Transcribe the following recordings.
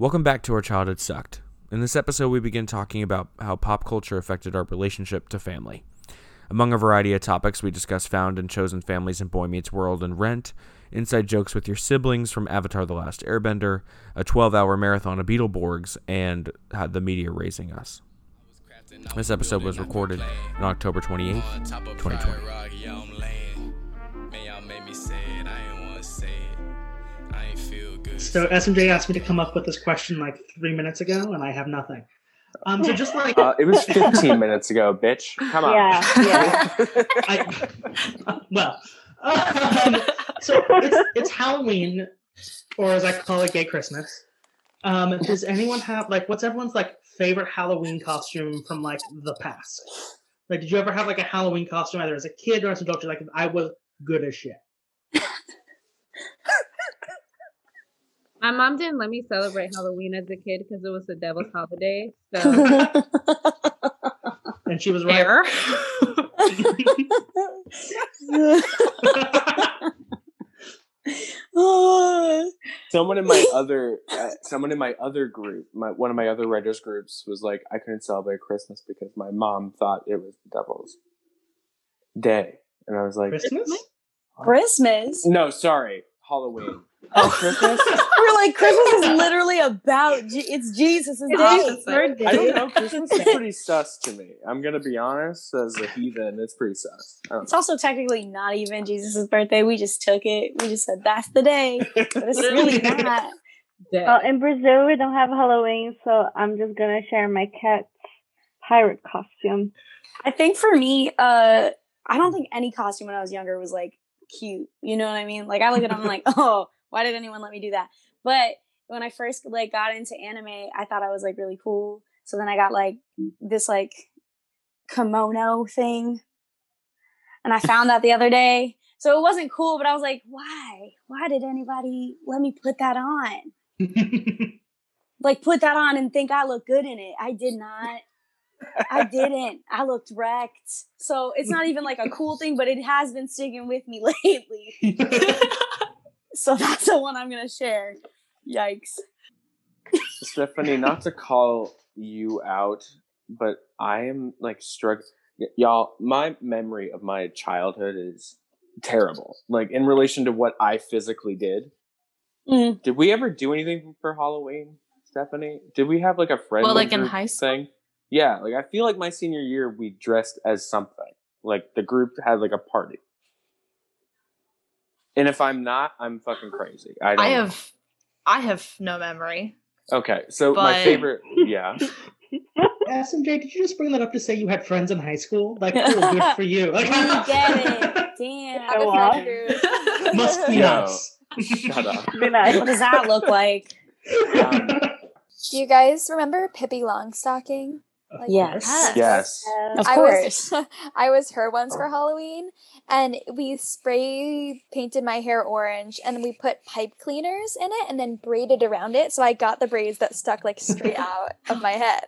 Welcome back to Our Childhood Sucked. In this episode, we begin talking about how pop culture affected our relationship to family. Among a variety of topics, we discuss found and chosen families in Boy Meets World and Rent, inside jokes with your siblings from Avatar The Last Airbender, a 12 hour marathon of Beetleborgs, and how the media raising us. This episode was recorded on October 28th, 2020. So SMJ asked me to come up with this question like three minutes ago, and I have nothing. Um, so just like Uh, it was 15 minutes ago, bitch. Come on. Yeah, yeah. I, well, um, so it's, it's Halloween, or as I call it, Gay Christmas. Um, does anyone have like what's everyone's like favorite Halloween costume from like the past? Like, did you ever have like a Halloween costume either as a kid or as an adult? You're like, I was good as shit. My mom didn't let me celebrate Halloween as a kid because it was the devil's holiday. So And she was right. fair. Someone in my other, uh, someone in my other group, my one of my other writers groups was like, I couldn't celebrate Christmas because my mom thought it was the devil's day, and I was like, Christmas? Christmas. No, sorry, Halloween. Oh, Christmas. We're like Christmas is literally about Je- it's Jesus' It's day. Jesus' birthday. I don't know. Christmas is pretty sus to me. I'm gonna be honest. As a heathen, it's pretty sus. I don't It's also technically not even Jesus' birthday. We just took it. We just said that's the day, but it's really not. Dead. Well, in Brazil, we don't have Halloween, so I'm just gonna share my cat's pirate costume. I think for me, uh, I don't think any costume when I was younger was like cute. You know what I mean? Like I look at them I'm like, oh, why did anyone let me do that? But when I first like got into anime, I thought I was like really cool. So then I got like this like kimono thing, and I found that the other day. So it wasn't cool, but I was like, why? Why did anybody let me put that on? Like put that on and think I look good in it? I did not. I didn't. I looked wrecked. So it's not even like a cool thing, but it has been sticking with me lately. So that's the one I'm gonna share. Yikes. Stephanie, not to call you out, but I am like struck. y- Y'all, my memory of my childhood is terrible. Like in relation to what I physically did. Mm. Did we ever do anything for Halloween, Stephanie? Did we have like a friend? Well, like in high school? thing? Yeah, like I feel like my senior year we dressed as something. Like the group had like a party. And if I'm not, I'm fucking crazy. I, don't I know. have I have no memory. Okay, so my favorite, yeah. SMJ, did you just bring that up to say you had friends in high school? Like, cool, good for you. Like, We get it. Damn. Have a friend Must be Yo. nice. Shut up. Be nice. What does that look like? Um, Do you guys remember Pippi Longstocking? Like, Yes. yes. Uh, Of I course. was I was her once for Halloween, and we spray painted my hair orange, and we put pipe cleaners in it, and then braided around it, so I got the braids that stuck like straight out of my head.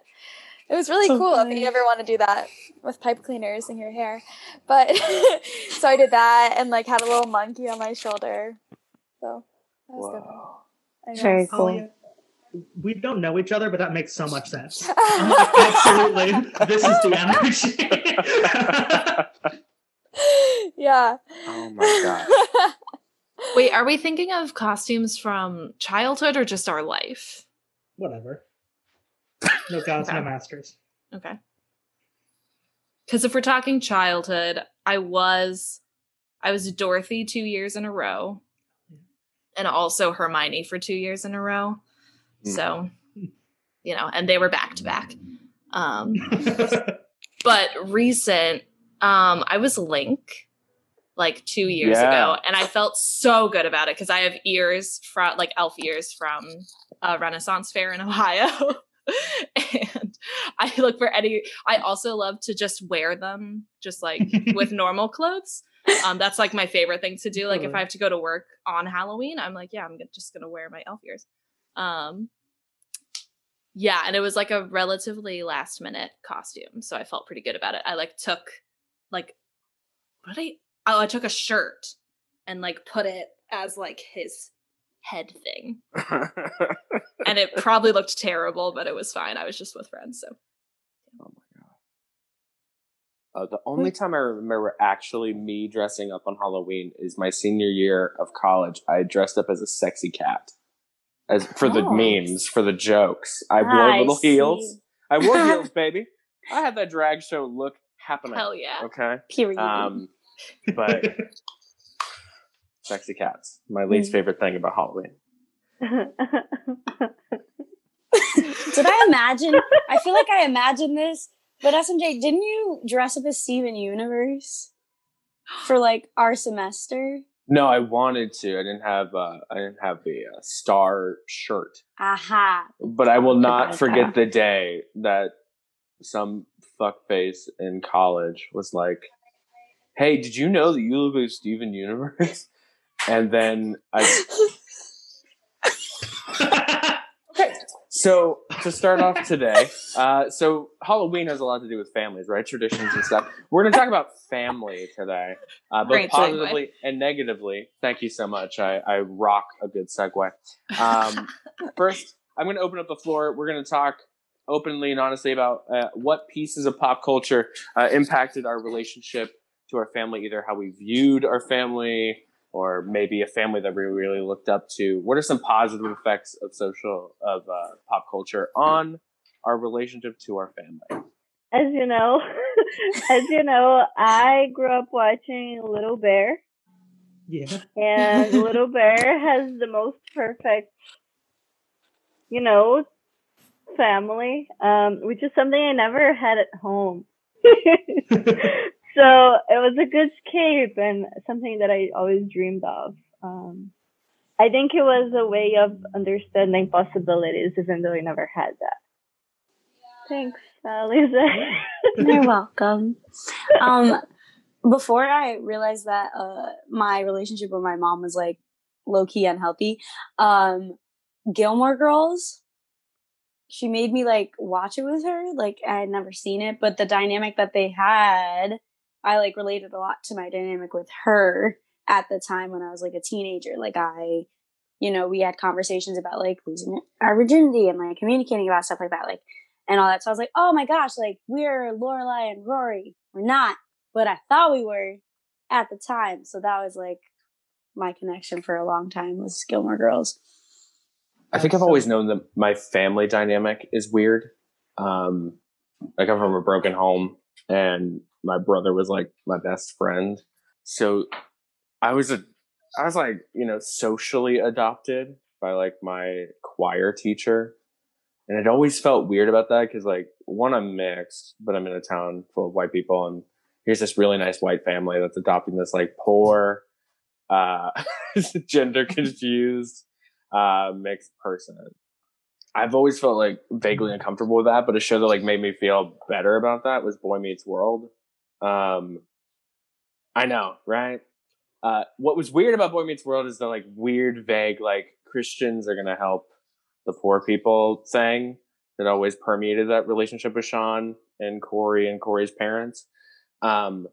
It was really So cool. If you ever want to do that with pipe cleaners in your hair, but so I did that, and like had a little monkey on my shoulder. So that was good. Whoa. I know. Very Oh, cool. yeah. We don't know each other, but that makes so much sense. I'm like, absolutely. This is the energy. yeah. Oh my god. Wait, are we thinking of costumes from childhood or just our life? Whatever. No gods, no masters. Okay. Because if we're talking childhood, I was I was Dorothy two years in a row, and also Hermione for two years in a row. Hmm. So, you know, and they were back to back. Um, but recent, um, I was Link like two years Yeah. ago, and I felt so good about it because I have ears from like elf ears from a Renaissance fair in Ohio. and I look for any. I also love to just wear them, just like with normal clothes. Um, that's like my favorite thing to do. Like if I have to go to work on Halloween, I'm like, yeah, I'm just gonna wear my elf ears. Um, yeah, and it was like a relatively last minute costume, so I felt pretty good about it. I like took like what did I oh I took a shirt and like put it as like his head thing. and it probably looked terrible, but it was fine. I was just with friends, so oh my god. Uh, the only time I remember actually me dressing up on Halloween is my senior year of college. I dressed up as a sexy cat, as for the Oh. memes, for the jokes. I wore I little heels. I wore heels, baby. I had that drag show look happening. hell yeah. Okay. Period. Um, but sexy cats, my least Mm. favorite thing about Halloween. Did I imagine? I feel like I imagined this, but SMJ, didn't you dress up as Steven Universe for like our semester? No, I wanted to. I didn't have. Uh, I didn't have the uh, star shirt. Aha. But I will not forget the day that some fuckface in college was like, "Hey, did you know that you look like Steven Universe?" And then I. Okay, so to start off today, uh, so Halloween has a lot to do with families, right? Traditions and stuff. We're going to talk about family today, uh, both Great segue. positively and negatively. Thank you so much. I, I rock a good segue. Um, first, I'm going to open up the floor. We're going to talk openly and honestly about uh, what pieces of pop culture uh, impacted our relationship to our family, either how we viewed our family or maybe a family that we really looked up to. What are some positive effects of social of uh, pop culture on our relationship to our family? as you know, as you know, I grew up watching Little Bear, yeah. and Little Bear has the most perfect, you know, family, um, which is something I never had at home. so it was a good escape and something that I always dreamed of. Um, I think it was a way of understanding possibilities, even though I never had that. Thanks, uh, Lisa. You're welcome. Um, before I realized that uh, my relationship with my mom was like low key unhealthy, um, Gilmore Girls. She made me like watch it with her. Like I had never seen it, but the dynamic that they had, I like related a lot to my dynamic with her at the time when I was like a teenager. Like I, you know, we had conversations about like losing our virginity and like communicating about stuff like that. Like and all that. So I was like, oh my gosh, like we're Lorelai and Rory. We're not, but I thought we were at the time. So that was like my connection for a long time was Gilmore Girls. I think I've always known that my family dynamic is weird. Um, I come from a broken home, and my brother was like my best friend. So I was a, I was like you know socially adopted by like my choir teacher, and it always felt weird about that because like one I'm mixed, but I'm in a town full of white people, and here's this really nice white family that's adopting this like poor, uh, gender confused uh mixed person. I've always felt like vaguely uncomfortable with that, but a show that like made me feel better about that was Boy Meets World. Um I know, right? Uh what was weird about Boy Meets World is the like weird, vague, like Christians are gonna help the poor people thing that always permeated that relationship with Shawn and Cory and Cory's parents. Um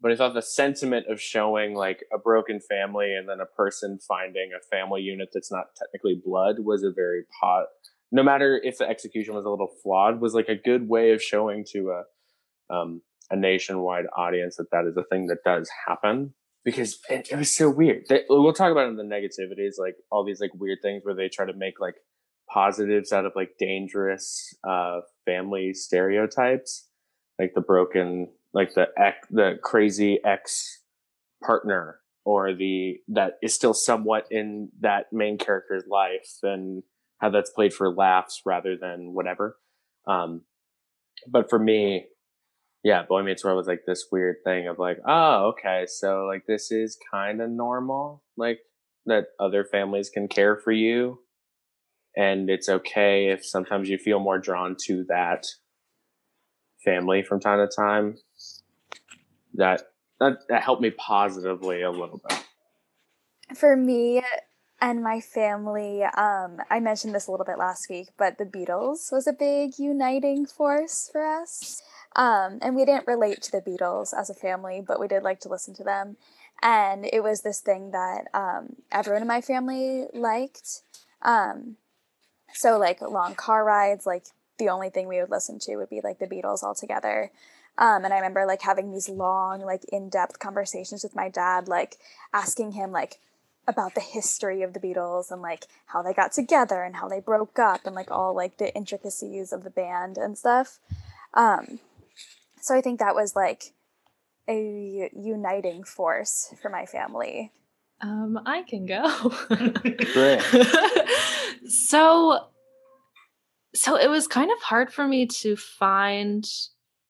but I thought the sentiment of showing like a broken family and then a person finding a family unit that's not technically blood was a very pot. No matter if the execution was a little flawed, was like a good way of showing to a um, a nationwide audience that that is a thing that does happen. Because it, it was so weird. They, we'll talk about in the negativities, like all these like weird things where they try to make like positives out of like dangerous uh, family stereotypes, like the broken like the ex, the crazy ex partner or the that is still somewhat in that main character's life and how that's played for laughs rather than whatever. Um, but for me, yeah, Boy Meets World was like this weird thing of like, oh, okay, so like this is kind of normal, like that other families can care for you, and it's okay if sometimes you feel more drawn to that family from time to time that that, that helped me positively a little bit For me and my family, um, I mentioned this a little bit last week, but the Beatles was a big uniting force for us. Um, and we didn't relate to the Beatles as a family, but we did like to listen to them. and it was this thing that um, everyone in my family liked. Um, so like long car rides, like the only thing we would listen to would be like the Beatles all together. Um, and I remember like having these long, like in-depth conversations with my dad, like asking him like about the history of the Beatles and like how they got together and how they broke up and like all like the intricacies of the band and stuff. Um, so I think that was like a uniting force for my family. Um, I can go. Great. so so it was kind of hard for me to find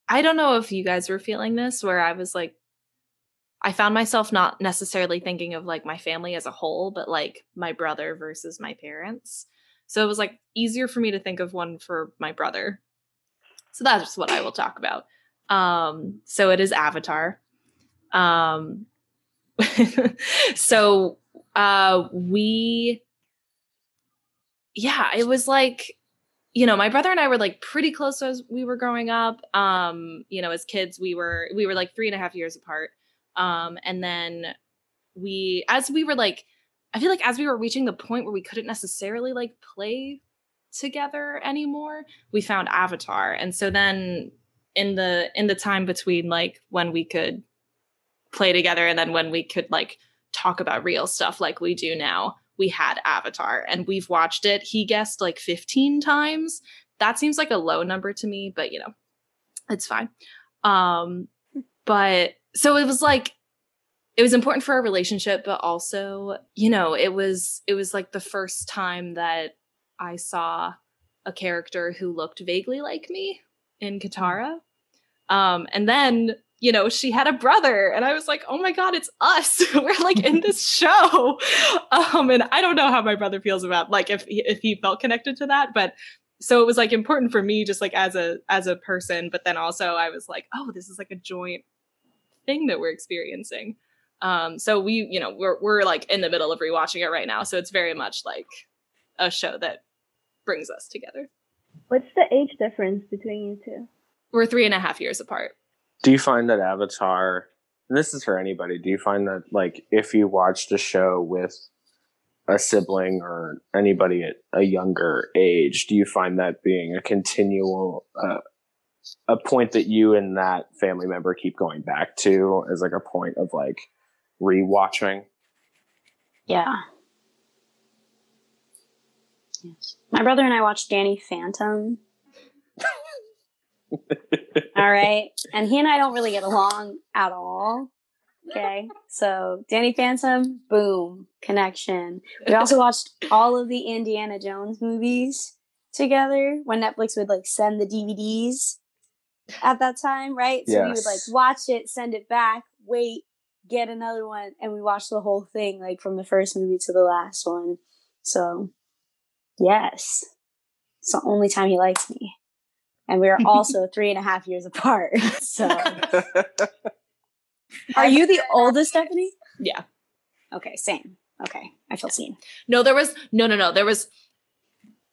I don't know if you guys were feeling this where I was like I found myself not necessarily thinking of like my family as a whole, but like my brother versus my parents. So it was like easier for me to think of one for my brother. So that's what I will talk about. Um, so it is Avatar. Um, so uh, we, yeah, it was like, you know, my brother and I were like pretty close as we were growing up. Um, you know, as kids, we were we were like three and a half years apart. Um, and then we, as we were like, I feel like as we were reaching the point where we couldn't necessarily like play together anymore, we found Avatar. And so then in the in the time between like when we could play together and then when we could like talk about real stuff like we do now, we had Avatar and we've watched it. He guessed like 15 times. That seems like a low number to me, but you know, it's fine. Um but so it was like it was important for our relationship but also you know it was it was like the first time that i saw a character who looked vaguely like me in katara um and then you know she had a brother and i was like oh my god it's us we're like in this show um and i don't know how my brother feels about like if he, if he felt connected to that but so it was like important for me just like as a as a person but then also i was like oh this is like a joint thing that we're experiencing. Um, so we, you know, we're we're like in the middle of rewatching it right now. So it's very much like a show that brings us together. What's the age difference between you two? We're three and a half years apart. Do you find that Avatar, this is for anybody, do you find that like if you watched a show with a sibling or anybody at a younger age, do you find that being a continual uh, a point that you and that family member keep going back to as like a point of like rewatching? Yeah. Yes. My brother and I watched Danny Phantom. All right. And he and I don't really get along at all. Okay. So Danny Phantom, boom, connection. We also watched all of the Indiana Jones movies together when Netflix would like send the DVDs at that time, right? So we would like watch it, send it back, wait, get another one, and we watched the whole thing, like from the first movie to the last one. So, yes, it's the only time he likes me. And we are also three and a half years apart. So, are you the oldest, Stephanie? Yeah. Okay, same. Okay, I feel seen. No, there was no, no, no. There was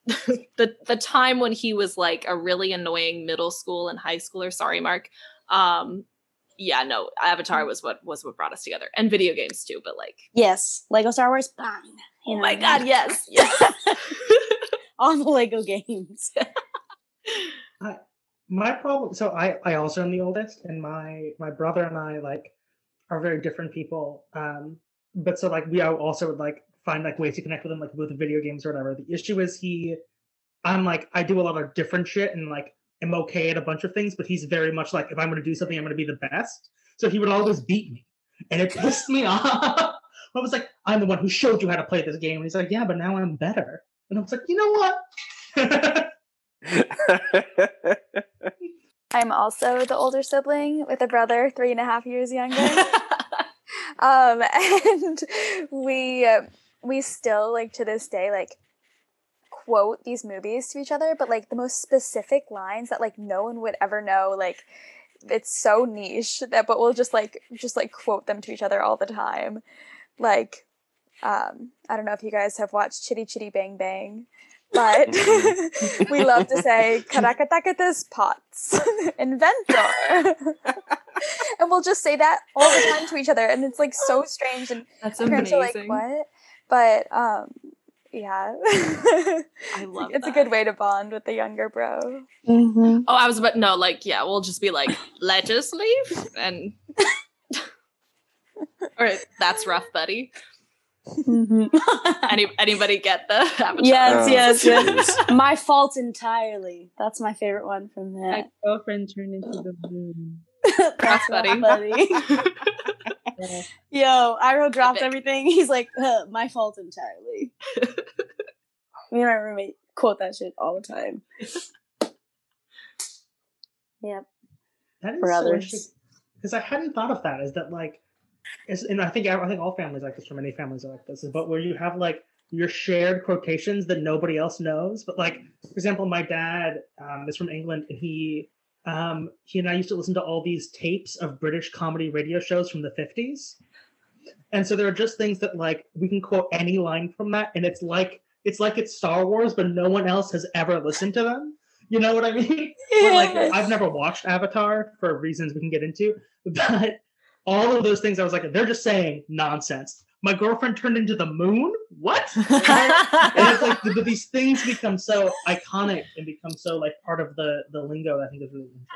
the the time when he was like a really annoying middle school and high schooler. Sorry, Mark. Um, yeah, no, Avatar was what was what brought us together, and video games too. But like, Yes, Lego Star Wars. Bang. You oh my god, yes, yes. all the Lego games. My problem so i i also am the oldest and my my brother and i like are very different people um but so like we also would like find like ways to connect with him like with video games or whatever. The issue is he i'm like i do a lot of different shit and like am okay at a bunch of things but he's very much like if i'm going to do something i'm going to be the best. So he would always beat me and it pissed me off. I was like i'm the one who showed you how to play this game. And he's like yeah but now i'm better. And i was like you know what I'm also the older sibling with a brother three and a half years younger. um, and we uh, we still like to this day like quote these movies to each other, but like the most specific lines that like no one would ever know. Like it's so niche that, but we'll just like just like quote them to each other all the time. Like um, I don't know if you guys have watched Chitty Chitty Bang Bang. But we love to say "Caractacus Potts inventor," and we'll just say that all the time to each other, and it's like so strange. And That's my parents are like, "What?" But um, yeah, I love it's a good way to bond with the younger bro. Mm-hmm. Oh, I was about no, like yeah, we'll just be like, let us leave, and or that's rough, buddy. Mm-hmm. Any anybody get the avatar? yes, Oh, yes, yes. My fault entirely. That's my favorite one from that. My girlfriend turned into the moon. That's not funny. Yeah. Yo, Iroh dropped Epic. everything. He's like, huh, my fault entirely. Me and my roommate quote that shit all the time. Yep. That is For so interesting because I hadn't thought of that. Is that like, is, and I think I think all families like this, or many families are like this. But where you have like your shared quotations that nobody else knows. But like, for example, my dad um, is from England, and he um, he and I used to listen to all these tapes of British comedy radio shows from the fifties. And so there are just things that like we can quote any line from that, and it's like it's like it's Star Wars, but no one else has ever listened to them. You know what I mean? Or, like I've never watched Avatar for reasons we can get into, but all of those things I was like, they're just saying nonsense. My girlfriend turned into the moon. What? and it's like th- th- these things become so iconic and become so like part of the the lingo. I think is really interesting.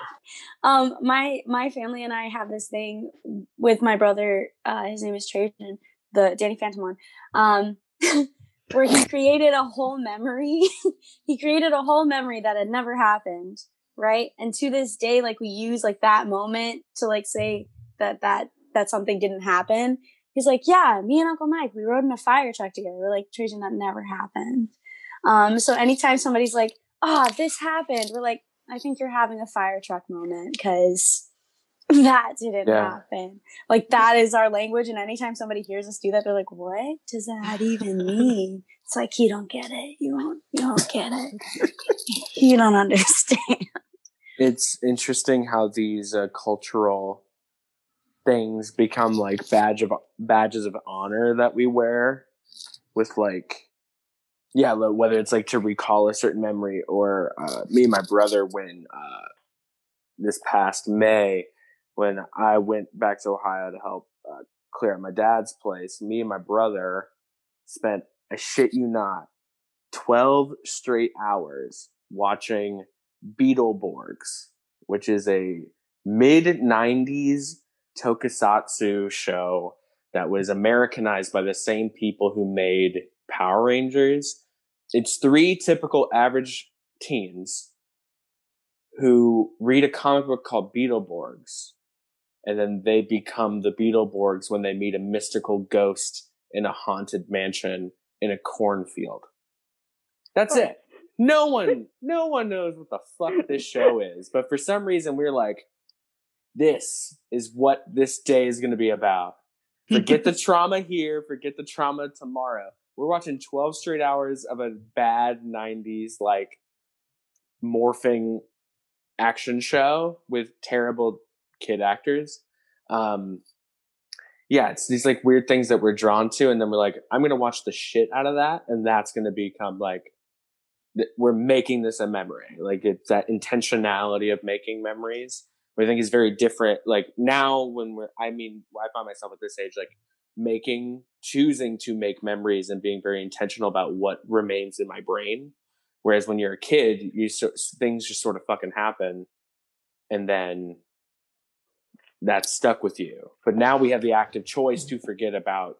Um, my my family and I have this thing with my brother. Uh, his name is Trajan, the Danny Phantom one. Um, where he created a whole memory. he created a whole memory that had never happened, right? And to this day, like we use like that moment to like say that that that something didn't happen. He's like, yeah, me and Uncle Mike, we rode in a fire truck together. We're like, Trajan, that never happened. Um, so anytime somebody's like, ah, this happened, we're like, I think you're having a fire truck moment because that didn't Yeah. happen. Like that is our language, and anytime somebody hears us do that, they're like, "What does that even mean?" It's like you don't get it. You don't. You don't get it. you don't understand. it's interesting how these uh, cultural things become like badge of badges of honor that we wear with like yeah whether it's like to recall a certain memory or uh, me and my brother when uh, this past may when i went back to ohio to help uh, clear out my dad's place me and my brother spent i shit you not 12 straight hours watching beetleborgs which is a mid 90s tokusatsu show that was Americanized by the same people who made Power Rangers. It's three typical average teens who read a comic book called Beetleborgs, and then they become the Beetleborgs when they meet a mystical ghost in a haunted mansion in a cornfield. That's it. No one, no one knows what the fuck this show is, but for some reason we're like, this is what this day is going to be about. Forget the trauma here, forget the trauma tomorrow. We're watching 12 straight hours of a bad 90s like morphing action show with terrible kid actors. Um yeah, it's these like weird things that we're drawn to and then we're like I'm going to watch the shit out of that and that's going to become like th- we're making this a memory. Like it's that intentionality of making memories I think is very different. Like now, when we're, I mean, I find myself at this age, like making, choosing to make memories and being very intentional about what remains in my brain. Whereas when you're a kid, you so, things just sort of fucking happen, and then that's stuck with you. But now we have the active choice to forget about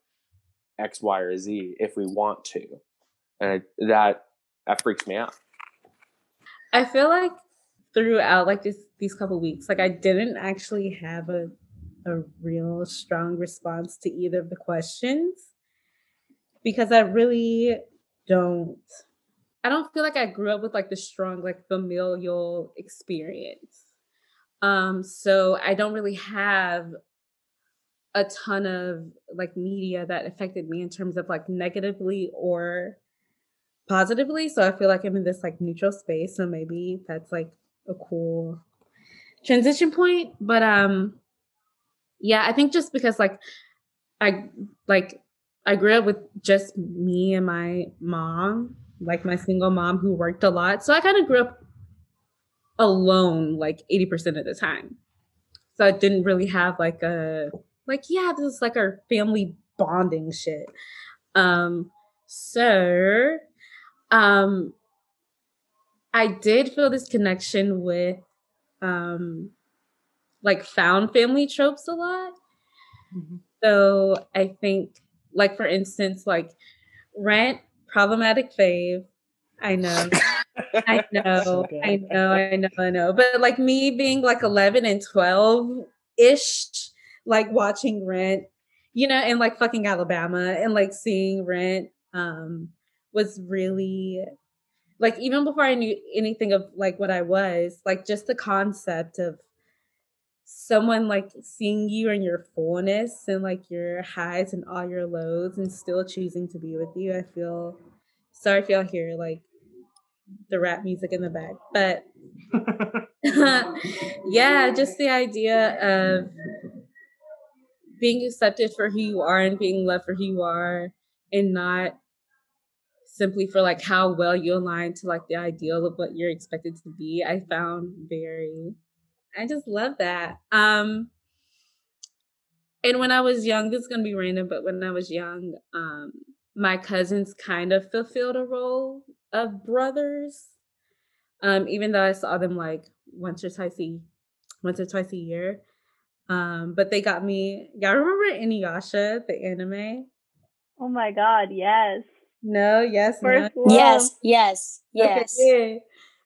X, Y, or Z if we want to, and I, that that freaks me out. I feel like throughout like this these couple weeks, like I didn't actually have a a real strong response to either of the questions because I really don't I don't feel like I grew up with like the strong like familial experience. Um so I don't really have a ton of like media that affected me in terms of like negatively or positively. So I feel like I'm in this like neutral space. So maybe that's like a cool transition point. But um yeah, I think just because like I like I grew up with just me and my mom, like my single mom who worked a lot. So I kind of grew up alone like 80% of the time. So I didn't really have like a like yeah, this is like our family bonding shit. Um so um I did feel this connection with um like found family tropes a lot. Mm-hmm. So I think like for instance, like rent, problematic fave. I know. I know, so I know, I know, I know. But like me being like 11 and 12 ish, like watching Rent, you know, and like fucking Alabama and like seeing Rent um was really like even before I knew anything of like what I was, like just the concept of someone like seeing you in your fullness and like your highs and all your lows and still choosing to be with you. I feel sorry if y'all hear like the rap music in the back, but yeah, just the idea of being accepted for who you are and being loved for who you are and not simply for like how well you align to like the ideal of what you're expected to be i found very i just love that. Um and when i was young this is gonna be random but when i was young um my cousins kind of fulfilled a role of brothers um even though i saw them like once or twice a once or twice a year. Um but they got me y'all remember inuyasha the anime? Oh my god yes no, yes, First no. Yes, yes, yes. Okay.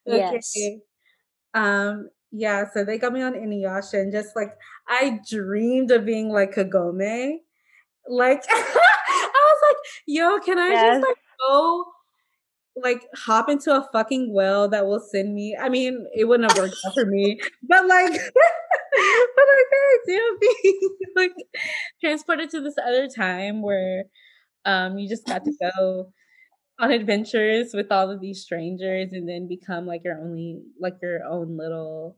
okay. Yes. Um, yeah, so they got me on Inuyasha and just like I dreamed of being like Kagome. Like I was like, yo, can I yes. just like go like hop into a fucking well that will send me? I mean, it wouldn't have worked out for me, but like but like I do being like transported to this other time where um, you just got to go on adventures with all of these strangers and then become like your only like your own little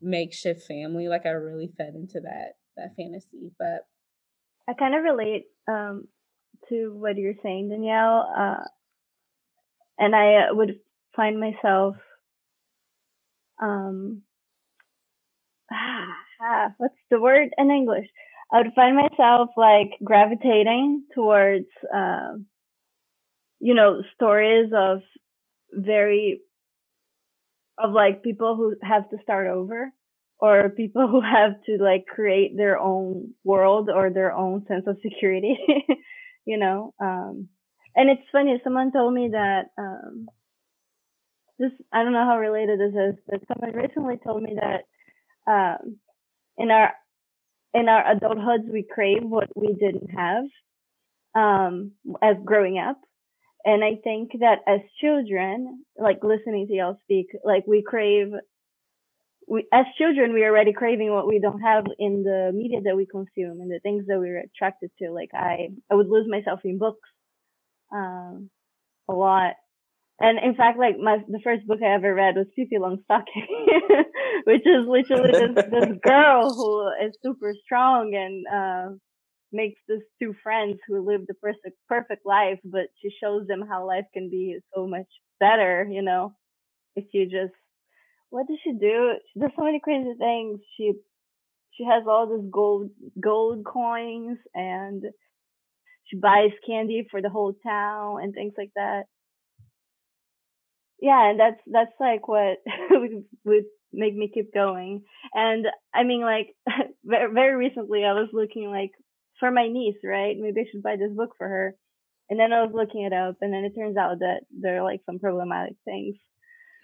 makeshift family. Like I really fed into that that fantasy. But I kind of relate um to what you're saying, Danielle. Uh and I uh, would find myself um ah, what's the word in English? I would find myself like gravitating towards, uh, you know, stories of very, of like people who have to start over or people who have to like create their own world or their own sense of security, you know. Um, and it's funny, someone told me that, um, this, I don't know how related this is, but someone recently told me that, um, in our in our adulthoods we crave what we didn't have um, as growing up. And i think that as children like listening to y'all speak like we crave we as children we are already craving what we don't have in the media that we consume and the things that we're attracted to. Like i i would lose myself in books um a lot and in fact, like my the first book I ever read was Pippi Longstocking, which is literally this this girl who is super strong and uh, makes these two friends who live the perfect perfect life, but she shows them how life can be so much better. You know, if you just what does she do? She does so many crazy things. She she has all this gold gold coins and she buys candy for the whole town and things like that yeah, and that's that's like what would make me keep going. And I mean, like very, recently, I was looking like for my niece, right? Maybe I should buy this book for her. And then I was looking it up, and then it turns out that there are like some problematic things,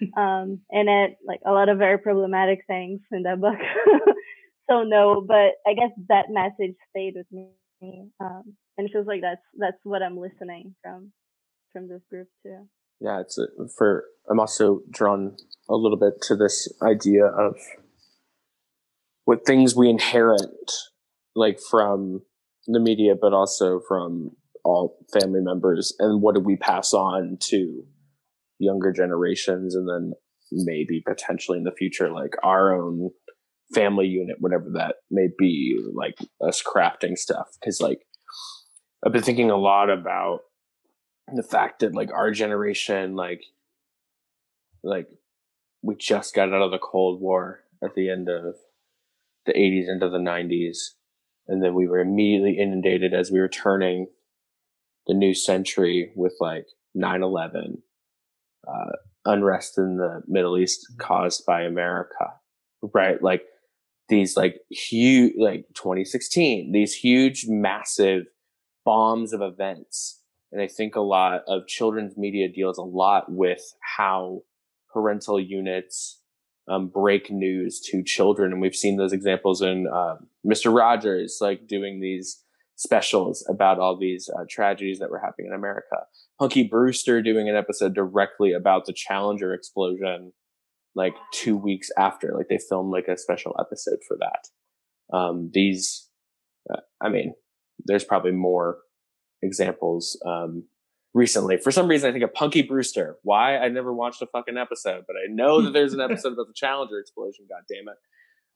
um, and it like a lot of very problematic things in that book. so no, but I guess that message stayed with me, um, and it feels like that's that's what I'm listening from from this group too yeah, it's a, for. I'm also drawn a little bit to this idea of what things we inherit, like from the media, but also from all family members, and what do we pass on to younger generations, and then maybe potentially in the future, like our own family unit, whatever that may be, like us crafting stuff. Because like I've been thinking a lot about the fact that like our generation like like we just got out of the cold war at the end of the 80s into the 90s. And then we were immediately inundated as we were turning the new century with like 9 11, uh, unrest in the Middle East caused by America, right? Like these like huge, like 2016, these huge, massive bombs of events. And I think a lot of children's media deals a lot with how parental units um, break news to children. And we've seen those examples in uh, Mr. Rogers, like doing these specials about all these uh, tragedies that were happening in America. Punky Brewster doing an episode directly about the Challenger explosion, like two weeks after. Like they filmed like a special episode for that. Um, these, uh, I mean, there's probably more examples um, recently. For some reason, I think of Punky Brewster. Why? I never watched a fucking episode, but I know that there's an episode about the Challenger explosion. God damn it.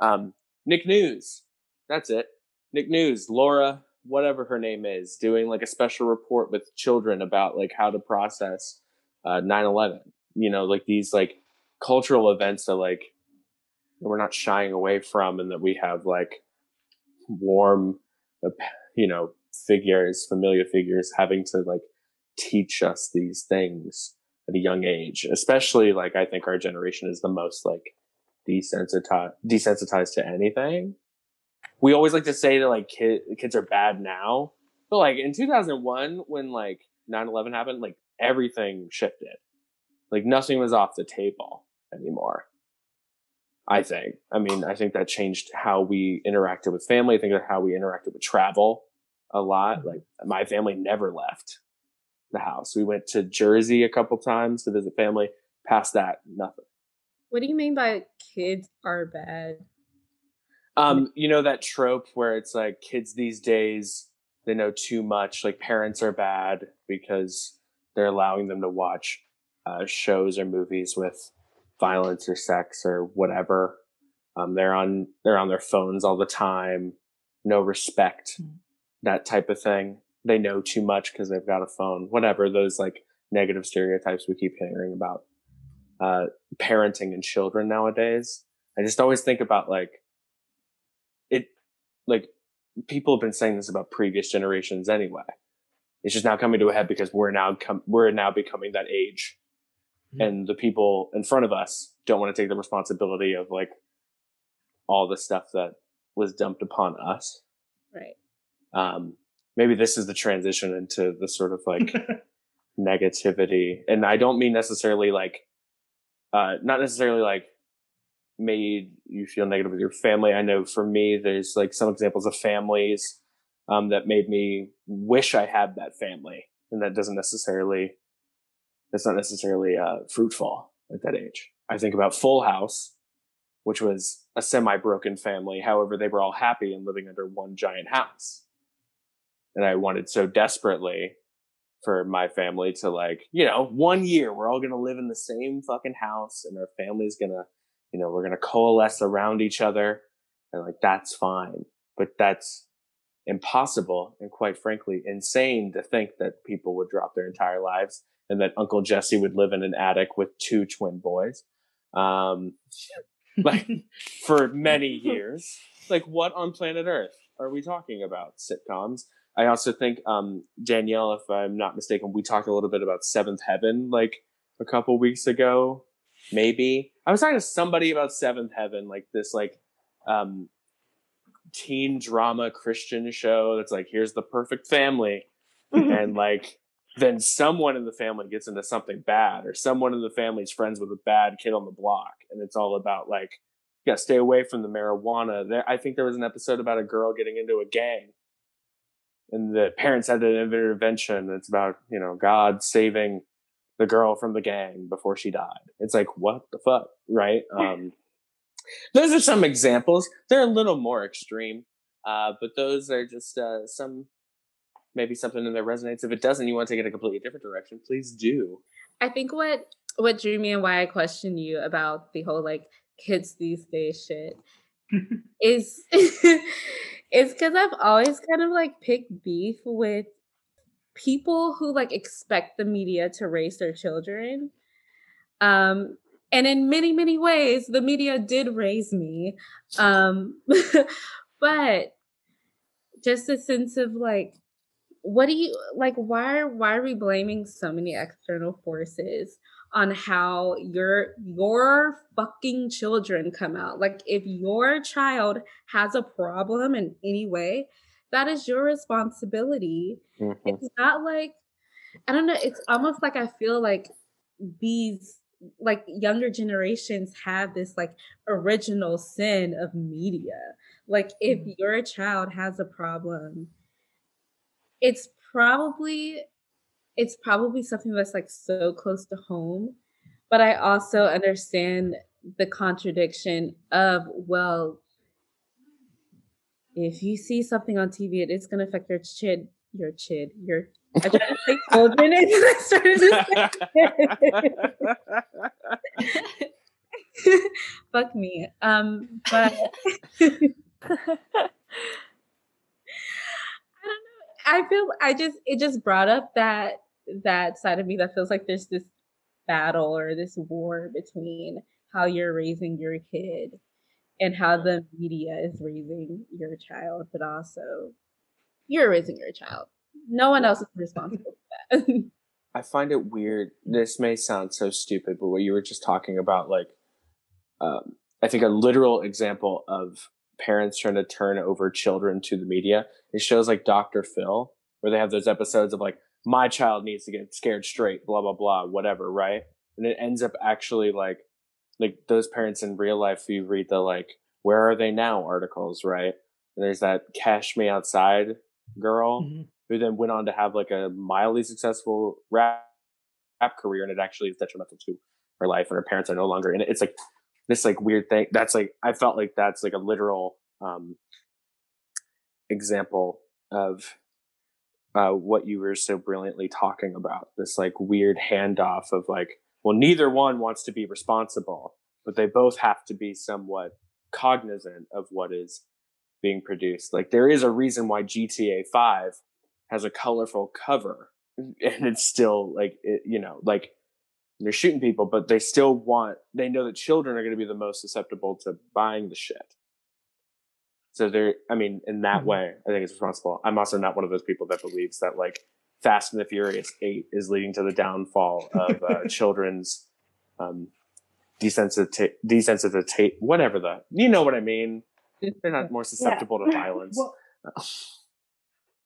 Um, Nick News. That's it. Nick News. Laura whatever her name is doing like a special report with children about like how to process uh 9-11 you know like these like cultural events that like we're not shying away from and that we have like warm you know figures familiar figures having to like teach us these things at a young age especially like i think our generation is the most like desensitized desensitized to anything we always like to say that like kid, kids are bad now, but like in 2001 when like 9/11 happened, like everything shifted. Like nothing was off the table anymore. I think. I mean, I think that changed how we interacted with family. I think that how we interacted with travel a lot. Mm-hmm. Like my family never left the house. We went to Jersey a couple times to visit family. Past that, nothing. What do you mean by kids are bad? Um, you know that trope where it's like kids these days they know too much. Like parents are bad because they're allowing them to watch uh, shows or movies with violence or sex or whatever. Um, they're on they're on their phones all the time. No respect, mm-hmm. That type of thing. They know too much because they've got a phone. Whatever those like negative stereotypes we keep hearing about uh, parenting and children nowadays. I just always think about like it, like people have been saying this about previous generations anyway. It's just now coming to a head because we're now com- we're now becoming that age, mm-hmm. and the people in front of us don't want to take the responsibility of like all the stuff that was dumped upon us. Right. Um, maybe this is the transition into the sort of like negativity, and I don't mean necessarily like, uh, not necessarily like made you feel negative with your family. I know for me, there's like some examples of families um, that made me wish I had that family, and that doesn't necessarily that's not necessarily uh, fruitful at that age. I think about Full House, which was a semi-broken family. However, they were all happy and living under one giant house, and I wanted so desperately for my family to like, you know, one year we're all gonna live in the same fucking house, and our family's gonna you know, we're going to coalesce around each other and like, that's fine. But that's impossible and quite frankly, insane to think that people would drop their entire lives and that Uncle Jesse would live in an attic with two twin boys. Um, like for many years. Like what on planet Earth are we talking about? Sitcoms. I also think um, Danielle, if I'm not mistaken, we talked a little bit about Seventh Heaven like a couple weeks ago maybe. I was talking to somebody about Seventh Heaven, like this like um teen drama Christian show that's like here's the perfect family mm-hmm. and like then someone in the family gets into something bad or someone in the family's friends with a bad kid on the block and it's all about like you gotta stay away from the marijuana. There I think there was an episode about a girl getting into a gang and the parents had an intervention. It's about, you know, God saving the girl from the gang before she died. It's like, what the fuck? Right? Um, those are some examples. They're a little more extreme, uh, but those are just uh, some, maybe something in there resonates. If it doesn't, you want to take it a completely different direction, please do. I think what what drew me and why I question you about the whole like kids these days shit is is because I've always kind of like picked beef with people who like expect the media to raise their children. Um and in many many ways the media did raise me. Um but just a sense of like what do you like why are why are we blaming so many external forces on how your your fucking children come out like if your child has a problem in any way that is your responsibility Mhm. it's not like i don't know it's almost like i feel like these like younger generations have this like original sin of media like if Mhm. your child has a problem it's probably it's probably something that's like so close to home but i also understand the contradiction of well if you see something on tv it is going to affect your chid your chid your i tried to say children and i started to say fuck me um but I don't know. I feel I just it just brought up that that side of me that feels like there's this battle or this war between how you're raising your kid and how the media is raising your child, but also you're raising your child. No one else is responsible for that. I find it weird. This may sound so stupid, but what you were just talking about, like, um, I think a literal example of parents trying to turn over children to the media is shows like Dr. Phil, where they have those episodes of like, my child needs to get scared straight, blah, blah, blah, whatever, right? And it ends up actually like, like those parents in real life, you read the like, where are they now articles, right? And there's that Cash Me Outside girl Mhm. who then went on to have like a mildly successful rap, rap career, and it actually is detrimental to her life, and her parents are no longer in it. It's like this like weird thing. That's like I felt like that's like a literal um, example of uh, what you were so brilliantly talking about. This like weird handoff of like, well, neither one wants to be responsible, but they both have to be somewhat cognizant of what is being produced. Like there is a reason why GTA Five has a colorful cover, and it's still like it, you know like they're shooting people, but they still want they know that children are going to be the most susceptible to buying the shit. So they're, I mean, in that Mhm. way, I think it's responsible. I'm also not one of those people that believes that like Fast and the Furious Eight is leading to the downfall of uh, children's um, desensita- whatever the, you know what I mean. They're not more susceptible to violence. Well,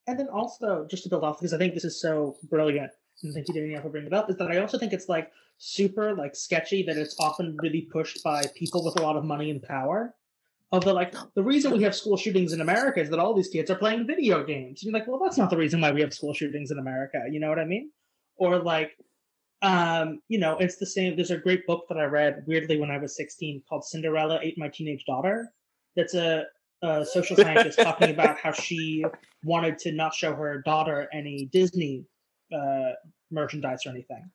and then also just to build off because I think this is so brilliant, and thank you Danielle for bringing it up, is that I also think it's like super like sketchy that it's often really pushed by people with a lot of money and power. Of the like the reason we have school shootings in America is that all these kids are playing video games. And you're like, well, that's not the reason why we have school shootings in America. You know what I mean? Or like, um, you know, it's the same. There's a great book that I read weirdly when I was 16 called Cinderella Ate My Teenage Daughter. That's a, a social scientist talking about how she wanted to not show her daughter any Disney uh, merchandise or anything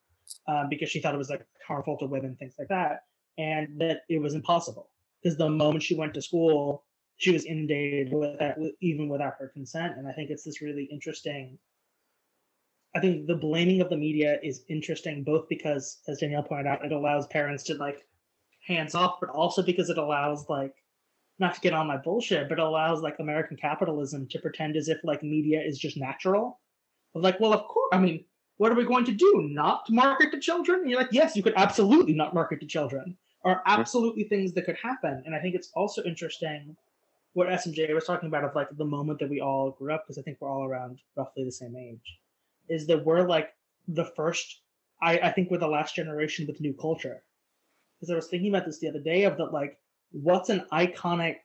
um, because she thought it was like harmful to women, things like that, and that it was impossible because the moment she went to school, she was inundated with that, even without her consent. And I think it's this really interesting. I think the blaming of the media is interesting both because, as Danielle pointed out, it allows parents to like hands off, but also because it allows like not to get on my bullshit, but it allows like American capitalism to pretend as if like media is just natural. Like, well, of course, I mean, what are we going to do? Not market to children? And you're like, yes, you could absolutely not market to children. Are absolutely things that could happen. And I think it's also interesting what SMJ was talking about of like the moment that we all grew up, because I think we're all around roughly the same age, is that we're like the first, I, I think we're the last generation with new culture. Because I was thinking about this the other day of that, like, what's an iconic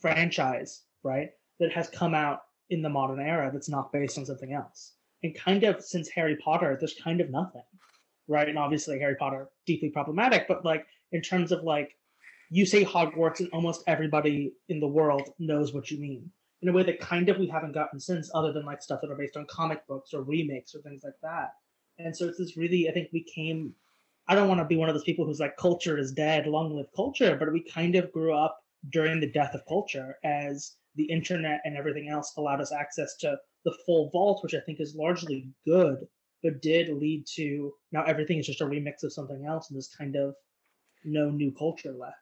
franchise, right, that has come out in the modern era that's not based on something else? And kind of since Harry Potter, there's kind of nothing, right? And obviously, Harry Potter deeply problematic, but like in terms of like, you say Hogwarts, and almost everybody in the world knows what you mean in a way that kind of we haven't gotten since, other than like stuff that are based on comic books or remakes or things like that. And so it's this really, I think we came. I don't want to be one of those people who's like culture is dead, long live culture, but we kind of grew up during the death of culture as the internet and everything else allowed us access to the full vault, which I think is largely good but did lead to now everything is just a remix of something else, and there's kind of no new culture left.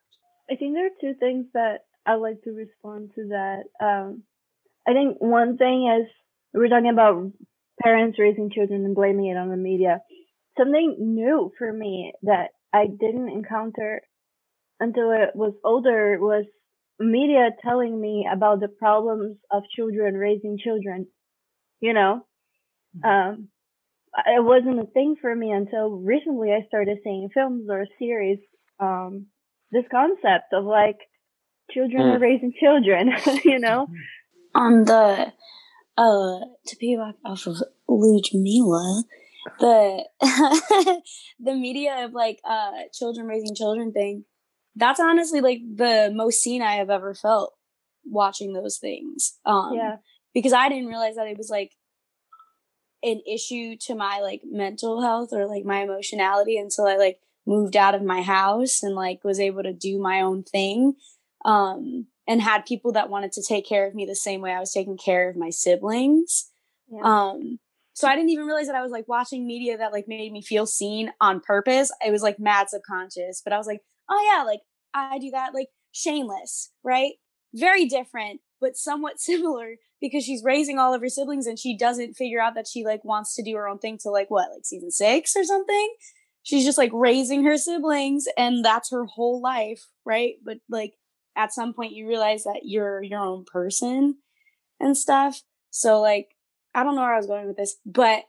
I think there are two things that I'd like to respond to that. Um, I think one thing is we're talking about parents raising children and blaming it on the media. Something new for me that I didn't encounter until I was older was media telling me about the problems of children raising children. You know, um, it wasn't a thing for me until recently. I started seeing films or series. Um, this concept of like children Mm. are raising children. you know, on the uh to piggyback off of Ludmilla, the the media of like uh children raising children thing, that's honestly like the most seen I have ever felt watching those things. Um yeah. because I didn't realize that it was like an issue to my like mental health or like my emotionality until I like moved out of my house and like was able to do my own thing um and had people that wanted to take care of me the same way I was taking care of my siblings Yeah. um so I didn't even realize that I was like watching media that like made me feel seen on purpose. It was like mad subconscious, but I was like, oh yeah, like I do that like shameless, right? Very different, but somewhat similar because she's raising all of her siblings and she doesn't figure out that she like wants to do her own thing till like what, like season six or something. She's just like raising her siblings and that's her whole life, right? But like at some point you realize that you're your own person and stuff. So like I don't know where I was going with this, but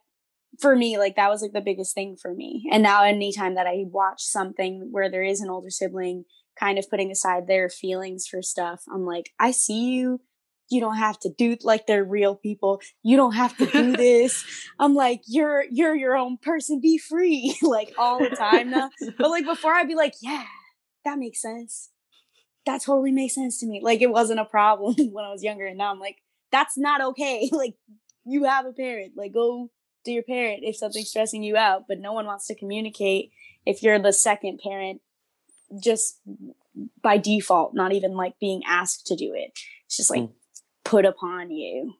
for me, like that was like the biggest thing for me. And now anytime that I watch something where there is an older sibling kind of putting aside their feelings for stuff, I'm like, I see you. You don't have to do like they're real people. You don't have to do this. I'm like, you're you're your own person. Be free. like all the time now. But like before I'd be like, yeah, that makes sense. That totally makes sense to me. Like it wasn't a problem when I was younger. And now I'm like, that's not okay. like you have a parent. Like go to your parent if something's stressing you out. But no one wants to communicate if you're the second parent just by default, not even like being asked to do it. It's just like Mm. put upon you.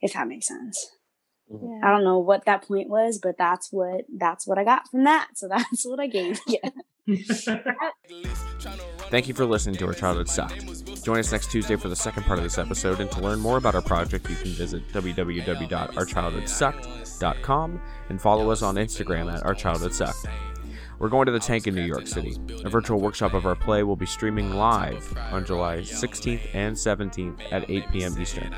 If that makes sense. I don't know what that point was, but that's what that's what I got from that. So that's what I gave. Yeah. Thank you for listening to Our Childhood Sucked. Join us next Tuesday for the second part of this episode, and to learn more about our project, you can visit www.ourchildhoodsucked.com and follow us on Instagram at Our Childhood Sucked. We're going to the Tank in New York City. A virtual workshop of our play will be streaming live on July 16th and 17th at 8 p.m. Eastern.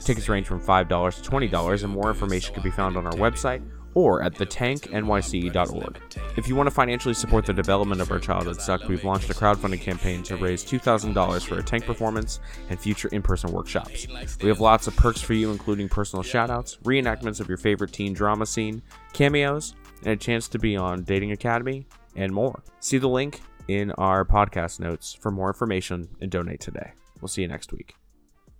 Tickets range from $5 to $20, and more information can be found on our website or at thetanknyc.org. If you want to financially support the development of Our Childhood Sucked, we've launched a crowdfunding campaign to raise $2,000 for a tank performance and future in person workshops. We have lots of perks for you, including personal shoutouts, reenactments of your favorite teen drama scene, cameos, and a chance to be on Dating Academy, and more. See the link in our podcast notes for more information and donate today. We'll see you next week.